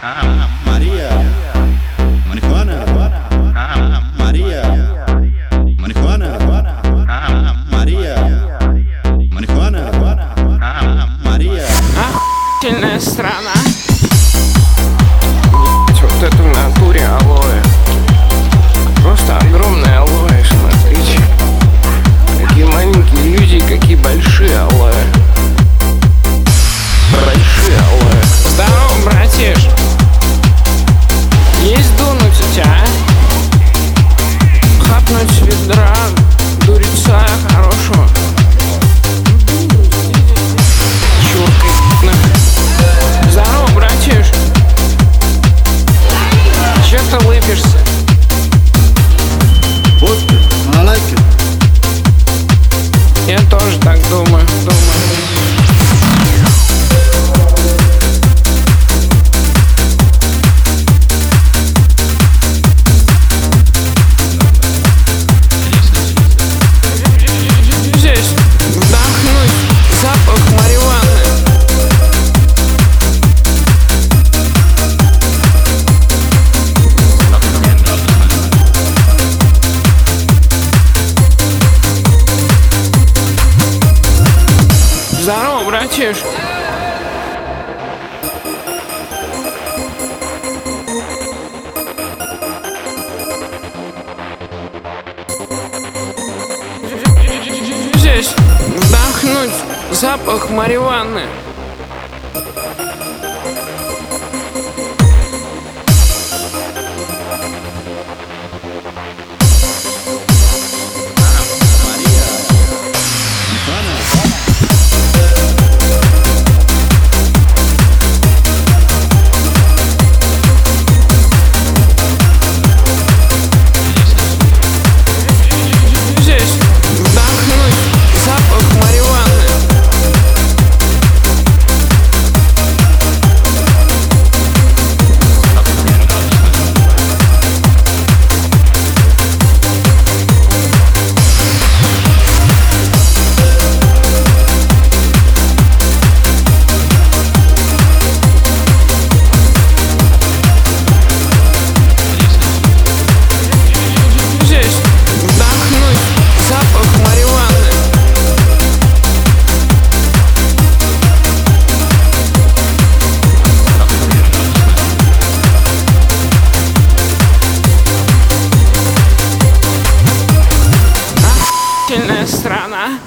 Maria, marihuana, Maria, marihuana, Maria, marihuana, Maria. Охуительная страна. Вот это в натуре алоэ. Просто огромное алоэ, смотрите. Какие маленькие люди, какие большие алоэ. Большие алоэ. Здорово, братиш. Я тоже так думаю, Братиш. Здесь вдохнуть запах марихуаны. удивительная страна.